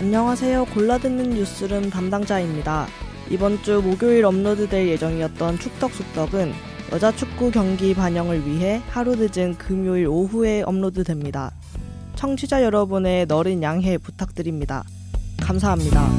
안녕하세요. 골라듣는 뉴스룸 담당자입니다. 이번 주 목요일 업로드될 예정이었던 축덕숙덕은 여자 축구 경기 반영을 위해 하루 늦은 금요일 오후에 업로드됩니다. 청취자 여러분의 너른 양해 부탁드립니다. 감사합니다.